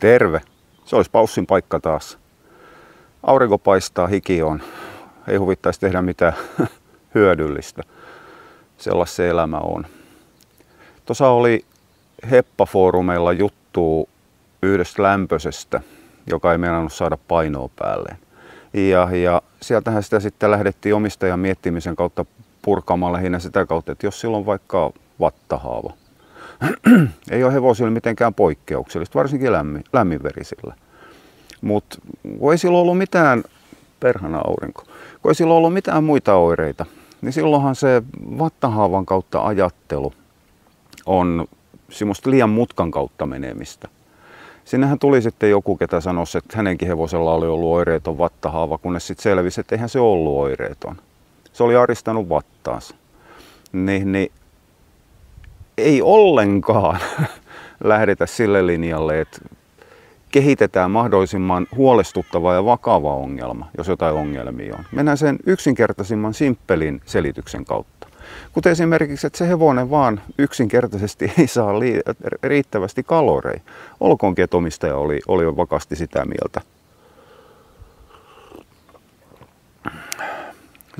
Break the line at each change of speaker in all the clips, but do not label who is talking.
Terve. Se olisi paussin paikka taas. Aurinko paistaa, hiki on. Ei huvittaisi tehdä mitään hyödyllistä. Sellaista se elämä on. Tuossa oli Heppa-foorumeilla juttu yhdestä lämpöisestä, joka ei meinannut saada painoa päälleen. Ja, ja sieltähän sitä sitten lähdettiin omistajan miettimisen kautta purkamaan lähinnä sitä kautta, että jos silloin vaikka vattahaava, ei ole hevosilla mitenkään poikkeuksellista, varsinkin lämmin, lämminverisillä. Mutta ei silloin ollut mitään, perhana aurinko, kun ei silloin ollut mitään muita oireita, niin silloinhan se vattahaavan kautta ajattelu on semmoista liian mutkan kautta menemistä. Sinnehän tuli sitten joku, ketä sanoi, että hänenkin hevosella oli ollut oireeton vattahaava, kunnes sitten selvisi, että eihän se ollut oireeton. Se oli aristanut vattaansa. Niin, niin ei ollenkaan lähdetä sille linjalle, että kehitetään mahdollisimman huolestuttava ja vakava ongelma, jos jotain ongelmia on. Mennään sen yksinkertaisimman simppelin selityksen kautta. Kuten esimerkiksi, että se hevonen vaan yksinkertaisesti ei saa riittävästi kaloreja. Olkoonkin, että omistaja oli, oli vakasti sitä mieltä.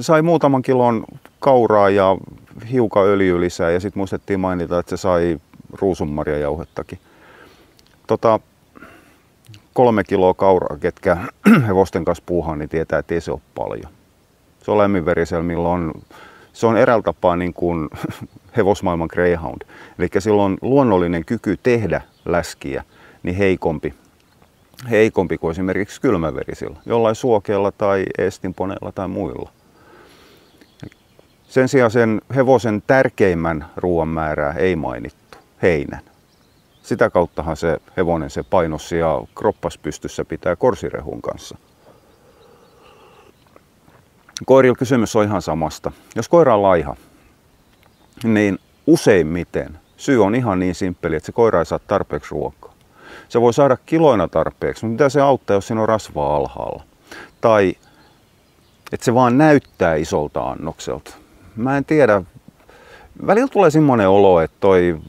Sai muutaman kilon kauraa ja hiukan öljy lisää ja sitten muistettiin mainita, että se sai ruusunmarjajauhettakin. Tota, kolme kiloa kauraa, ketkä hevosten kanssa puuhaa, niin tietää, että ei se ole paljon. Se on lämminverisellä, milloin se on eräältä tapaa niin kuin hevosmaailman greyhound. Eli silloin luonnollinen kyky tehdä läskiä niin heikompi, heikompi kuin esimerkiksi kylmäverisillä, jollain suokeella tai estinponeella tai muilla. Sen sijaan sen hevosen tärkeimmän ruoan määrää ei mainittu, heinän. Sitä kauttahan se hevonen se painossi ja kroppas pystyssä pitää korsirehun kanssa. Koirilla kysymys on ihan samasta. Jos koira on laiha, niin useimmiten syy on ihan niin simppeli, että se koira ei saa tarpeeksi ruokaa. Se voi saada kiloina tarpeeksi, mutta mitä se auttaa, jos siinä on rasvaa alhaalla? Tai että se vaan näyttää isolta annokselta. Mä en tiedä. Välillä tulee semmoinen olo, että toi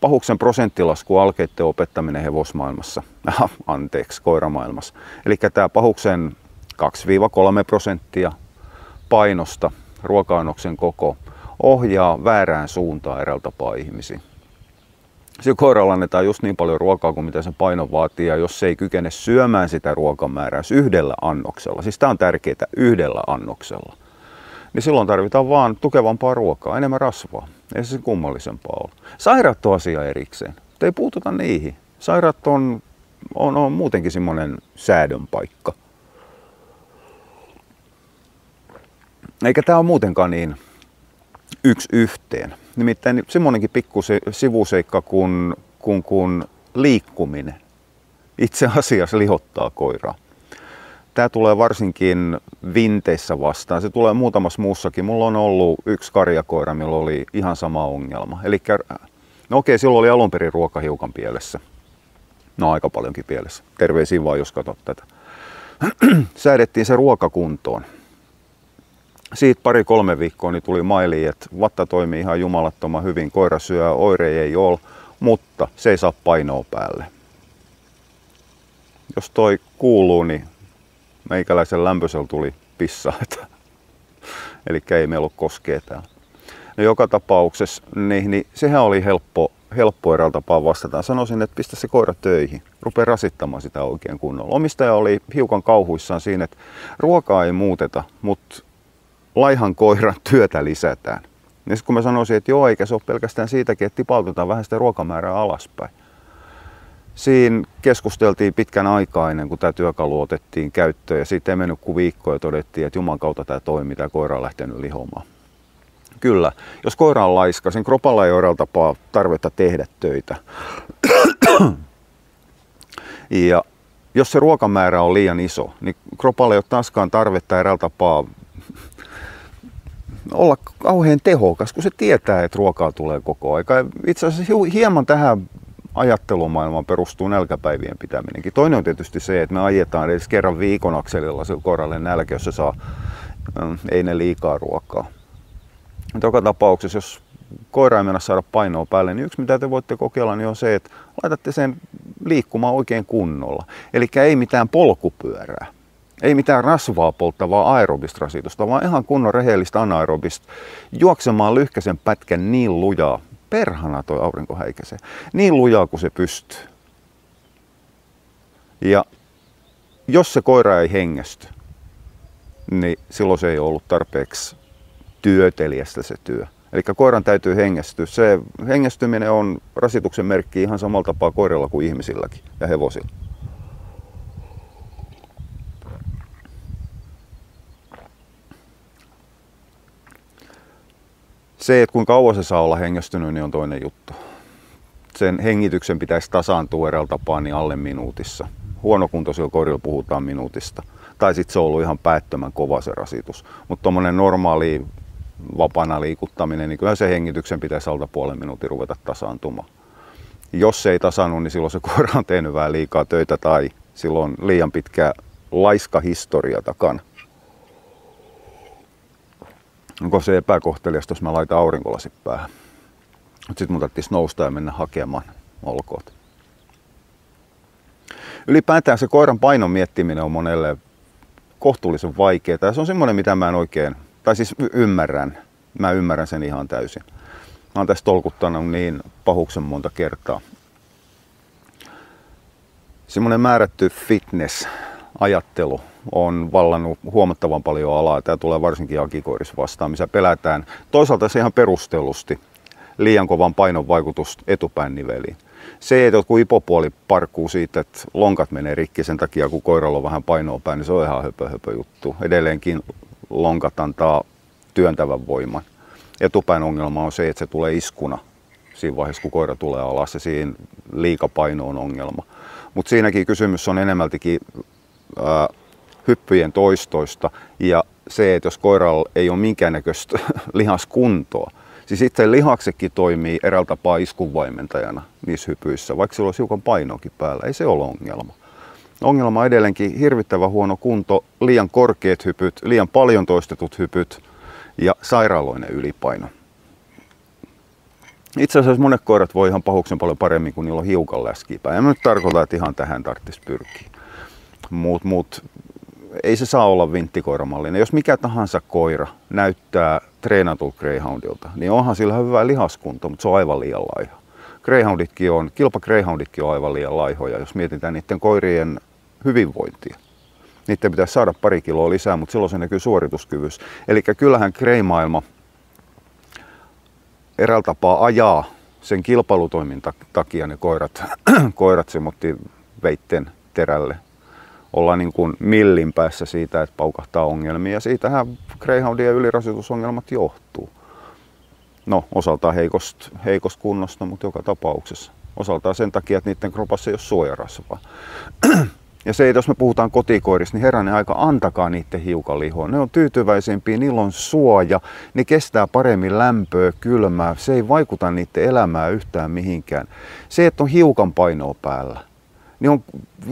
pahuksen prosenttilasku alkeiden opettaminen hevosmaailmassa, anteeksi, koiramaailmassa. Eli tämä pahuksen 2-3 prosenttia painosta, ruoka-annoksen koko, ohjaa väärään suuntaan eräältä tapaa ihmisiä. Se koiralle annetaan just niin paljon ruokaa kuin mitä sen paino vaatii, ja jos se ei kykene syömään sitä ruokamäärää yhdellä annoksella, siis tämä on tärkeää yhdellä annoksella, niin silloin tarvitaan vaan tukevampaa ruokaa, enemmän rasvaa. Ei se kummallisempaa ole. Sairaat on asia erikseen, mutta ei puututa niihin. Sairaat on, on, on muutenkin semmoinen säädön paikka. Eikä tämä ole muutenkaan niin yksi yhteen. Nimittäin semmoinenkin pikku sivuseikka kuin, kuin, kuin liikkuminen itse asiassa lihottaa koiraa. Tämä tulee varsinkin vinteissä vastaan. Se tulee muutamassa muussakin. Mulla on ollut yksi karjakoira, millä oli ihan sama ongelma. Eli no okei, silloin oli alun perin ruoka hiukan pielessä. No aika paljonkin pielessä. Terveisiin vaan, jos katsot tätä. Säädettiin se ruokakuntoon. Siitä pari-kolme viikkoa niin tuli maili, että vatta toimii ihan jumalattoman hyvin. Koira syö, oire ei ole, mutta se ei saa painoa päälle. Jos toi kuuluu, niin meikäläisen lämpöisellä tuli pissaita. Eli ei meillä ollut koskee täällä. No joka tapauksessa, niin, niin sehän oli helppo, helppo eräältä tapaa vastata. Sanoisin, että pistä se koira töihin. Rupea rasittamaan sitä oikein kunnolla. Omistaja oli hiukan kauhuissaan siinä, että ruokaa ei muuteta, mutta laihan koiran työtä lisätään. Ja kun mä sanoisin, että joo, eikä se ole pelkästään siitäkin, että tipautetaan vähän sitä ruokamäärää alaspäin. Siinä keskusteltiin pitkän aikaa ennen kuin tämä työkalu otettiin käyttöön ja siitä ei mennyt kuin viikko ja todettiin, että Juman kautta tämä toimii, tämä koira on lähtenyt lihomaan. Kyllä, jos koira on laiska, sen kropalla ei ole tapaa tarvetta tehdä töitä. ja jos se ruokamäärä on liian iso, niin kropalle ei ole taaskaan tarvetta eräällä tapaa olla kauhean tehokas, kun se tietää, että ruokaa tulee koko aika. Itse asiassa hieman tähän ajattelumaailmaan perustuu nälkäpäivien pitäminenkin. Toinen on tietysti se, että me ajetaan edes kerran viikon akselilla sillä koiralle nälkä, jos se saa, mm, ei ne liikaa ruokaa. Joka tapauksessa, jos koira ei mennä saada painoa päälle, niin yksi mitä te voitte kokeilla niin on se, että laitatte sen liikkumaan oikein kunnolla. Eli ei mitään polkupyörää. Ei mitään rasvaa polttavaa aerobista rasitusta, vaan ihan kunnon rehellistä anaerobista. Juoksemaan lyhkäisen pätkän niin lujaa, perhana toi aurinko häikäisee, niin lujaa kuin se pystyy. Ja jos se koira ei hengästy, niin silloin se ei ollut tarpeeksi työtelijästä se työ. Eli koiran täytyy hengästyä. Se hengästyminen on rasituksen merkki ihan samalla tapaa koirilla kuin ihmisilläkin ja hevosilla. Se, että kuinka kauan se saa olla hengästynyt, niin on toinen juttu. Sen hengityksen pitäisi tasaantua eräällä tapaa niin alle minuutissa. Huonokuntoisilla koirilla puhutaan minuutista. Tai sitten se on ollut ihan päättömän kova se rasitus. Mutta tuommoinen normaali vapaana liikuttaminen, niin kyllä se hengityksen pitäisi alta puolen minuutin ruveta tasaantumaan. Jos se ei tasannut, niin silloin se koira on tehnyt vähän liikaa töitä tai silloin liian pitkä laiska historia takana. Onko se epäkohteliasta, jos mä laitan aurinkolasit päähän? Sitten mun tarvitsisi nousta ja mennä hakemaan olkoot. Ylipäätään se koiran painon miettiminen on monelle kohtuullisen vaikeaa. Se on semmoinen, mitä mä en oikein tai siis ymmärrän, mä ymmärrän sen ihan täysin. Mä oon tässä tolkuttanut niin pahuksen monta kertaa. Semmoinen määrätty fitness-ajattelu on vallannut huomattavan paljon alaa. Tämä tulee varsinkin akikoirissa vastaan, missä pelätään toisaalta se ihan perustellusti liian kovan painon vaikutus etupään niveliin. Se, että joku ipopuoli parkuu siitä, että lonkat menee rikki sen takia, kun koiralla on vähän painoa päin, niin se on ihan höpö, höpö juttu. Edelleenkin lonkat antaa työntävän voiman. Etupään ongelma on se, että se tulee iskuna siinä vaiheessa, kun koira tulee alas ja siinä liikapaino on ongelma. Mutta siinäkin kysymys on enemmältikin ää, hyppyjen toistoista ja se, että jos koiralla ei ole minkäännäköistä lihaskuntoa, siis itse lihaksekin toimii eräältä tapaa iskunvaimentajana niissä hypyissä, vaikka sillä olisi hiukan painoakin päällä, ei se ole ongelma. Ongelma on edelleenkin hirvittävän huono kunto, liian korkeat hypyt, liian paljon toistetut hypyt ja sairaaloinen ylipaino. Itse asiassa monet koirat voi ihan pahuksen paljon paremmin, kun niillä on hiukan läskipää. En nyt tarkoita, että ihan tähän tarvitsisi pyrkiä. Mut, mut, ei se saa olla vinttikoiramallinen. Jos mikä tahansa koira näyttää treenatulta greyhoundilta, niin onhan sillä hyvä lihaskunto, mutta se on aivan liian laiha. Greyhounditkin on, kilpa Greyhounditkin on aivan liian laihoja, jos mietitään niiden koirien hyvinvointia. Niiden pitäisi saada pari kiloa lisää, mutta silloin se näkyy suorituskyvyssä. Eli kyllähän Grey-maailma eräällä tapaa ajaa sen kilpailutoimin takia ne koirat, koirat semmoitti veitten terälle. Ollaan niin kuin millin päässä siitä, että paukahtaa ongelmia. Ja siitähän Greyhoundien ylirasitusongelmat johtuu. No, osaltaan heikosta, heikosta kunnosta, mutta joka tapauksessa. Osaltaan sen takia, että niiden kropassa ei ole suojarasvaa. Ja se, että jos me puhutaan kotikoirista, niin herranen aika, antakaa niiden hiukan lihoa. Ne on tyytyväisempiä, niillä on suoja, ne kestää paremmin lämpöä, kylmää. Se ei vaikuta niiden elämään yhtään mihinkään. Se, että on hiukan painoa päällä, niin on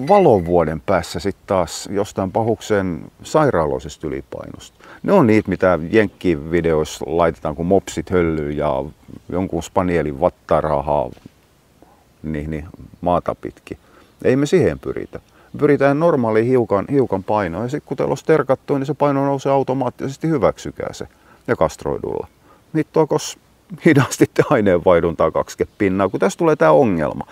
valovuoden päässä sitten taas jostain pahuksen sairaaloisesta ylipainosta. Ne on niitä, mitä jenkkivideoissa laitetaan, kun mopsit höllyy ja jonkun spanielin vattarahaa niin, niin maata pitkin. Ei me siihen pyritä. Pyritään normaaliin hiukan, hiukan painoon ja sitten kun teillä on sterkattu, niin se paino nousee automaattisesti, hyväksykää se ja kastroidulla. Hittoakos hidastitte aineenvaihduntaa 20 pinnaa, kun tässä tulee tämä ongelma.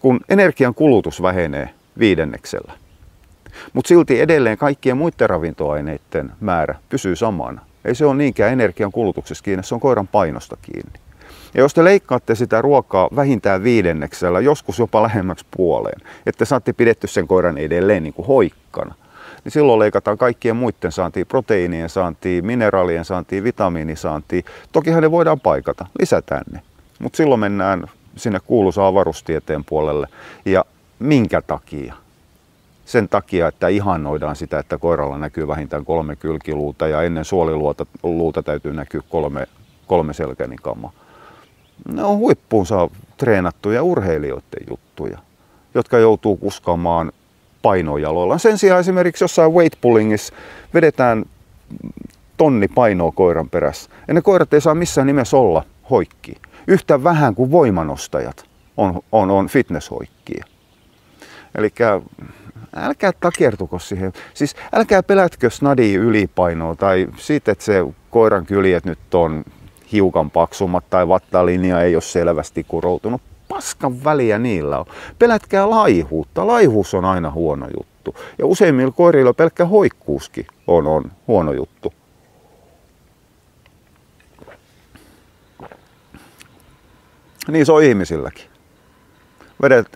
Kun energian kulutus vähenee viidenneksellä, mutta silti edelleen kaikkien muiden ravintoaineiden määrä pysyy samana. Ei se ole niinkään energian kulutuksessa kiinni, se on koiran painosta kiinni. Ja jos te leikkaatte sitä ruokaa vähintään viidenneksellä, joskus jopa lähemmäksi puoleen, että saatte pidetty sen koiran edelleen niin kuin hoikkana, niin silloin leikataan kaikkien muiden saantiin, proteiinien saantiin, mineraalien saantiin, vitamiinisaantiin. Tokihan ne voidaan paikata, lisätään ne. Mutta silloin mennään sinne kuuluisaan avaruustieteen puolelle. Ja minkä takia? Sen takia, että ihannoidaan sitä, että koiralla näkyy vähintään kolme kylkiluuta ja ennen suoliluuta luuta täytyy näkyä kolme, kolme selkänikammaa ne on huippuunsa treenattuja urheilijoiden juttuja, jotka joutuu kuskaamaan painojaloilla. Sen sijaan esimerkiksi jossain weightpullingissa vedetään tonni painoa koiran perässä. Ja ne koirat ei saa missään nimessä olla hoikki. Yhtä vähän kuin voimanostajat on, on, on fitnesshoikkia. Eli älkää takertuko siihen. Siis älkää pelätkö snadi ylipainoa tai siitä, että se koiran kyljet nyt on hiukan paksummat tai vattalinja ei ole selvästi kuroutunut. Paskan väliä niillä on. Pelätkää laihuutta. Laihuus on aina huono juttu. Ja useimmilla koirilla pelkkä hoikkuuskin on, on huono juttu. Niin se on ihmisilläkin.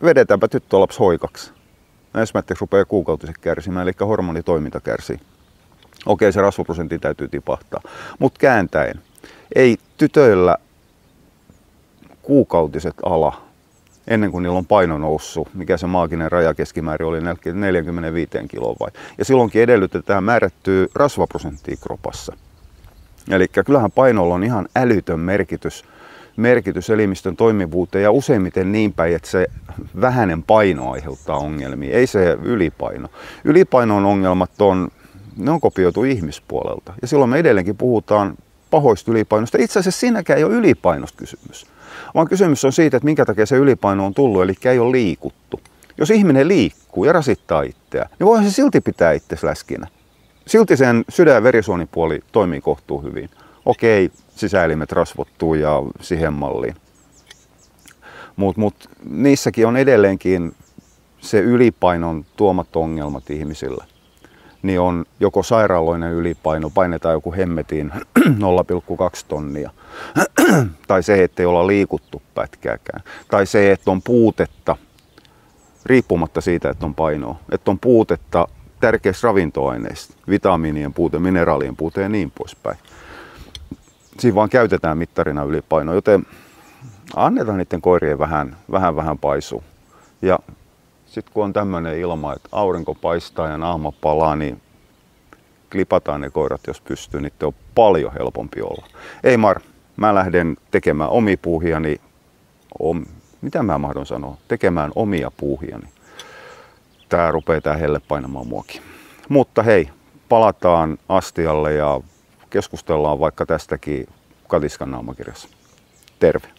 vedetäänpä tyttölapsi hoikaksi. Esimerkiksi rupeaa kuukautiset kärsimään, eli hormonitoiminta kärsii. Okei, se rasvaprosentti täytyy tipahtaa. Mutta kääntäen, ei tytöillä kuukautiset ala ennen kuin niillä on paino noussut, mikä se maaginen raja keskimäärin oli 45 kiloa vai. Ja silloinkin edellytetään määrättyä rasvaprosenttia kropassa. Eli kyllähän painolla on ihan älytön merkitys, merkitys elimistön toimivuuteen ja useimmiten niin päin, että se vähäinen paino aiheuttaa ongelmia, ei se ylipaino. Ylipainon ongelmat on, ne on kopioitu ihmispuolelta ja silloin me edelleenkin puhutaan pahoista ylipainosta. Itse asiassa siinäkään ei ole ylipainosta kysymys, vaan kysymys on siitä, että minkä takia se ylipaino on tullut, eli ei ole liikuttu. Jos ihminen liikkuu ja rasittaa itseään, niin voihan se silti pitää itse läskinä. Silti sen sydän- ja verisuonipuoli toimii kohtuu hyvin. Okei, sisäelimet rasvottuu ja siihen malliin. Mutta mut, niissäkin on edelleenkin se ylipainon tuomat ongelmat ihmisillä niin on joko sairaaloinen ylipaino, painetaan joku hemmetiin 0,2 tonnia, tai se, että ei olla liikuttu pätkääkään, tai se, että on puutetta, riippumatta siitä, että on painoa, että on puutetta tärkeistä ravintoaineista, vitamiinien puute, mineraalien puute ja niin poispäin. Siinä vaan käytetään mittarina ylipaino, joten annetaan niiden koirien vähän, vähän, vähän paisua. Ja sitten kun on tämmöinen ilma, että aurinko paistaa ja naama palaa, niin klipataan ne koirat, jos pystyy, niin on paljon helpompi olla. Ei Mar, mä lähden tekemään omi puuhiani, om, mitä mä mahdon sanoa, tekemään omia puuhiani. Tää rupeaa tää helle painamaan muakin. Mutta hei, palataan astialle ja keskustellaan vaikka tästäkin Katiskan naamakirjassa. Terve!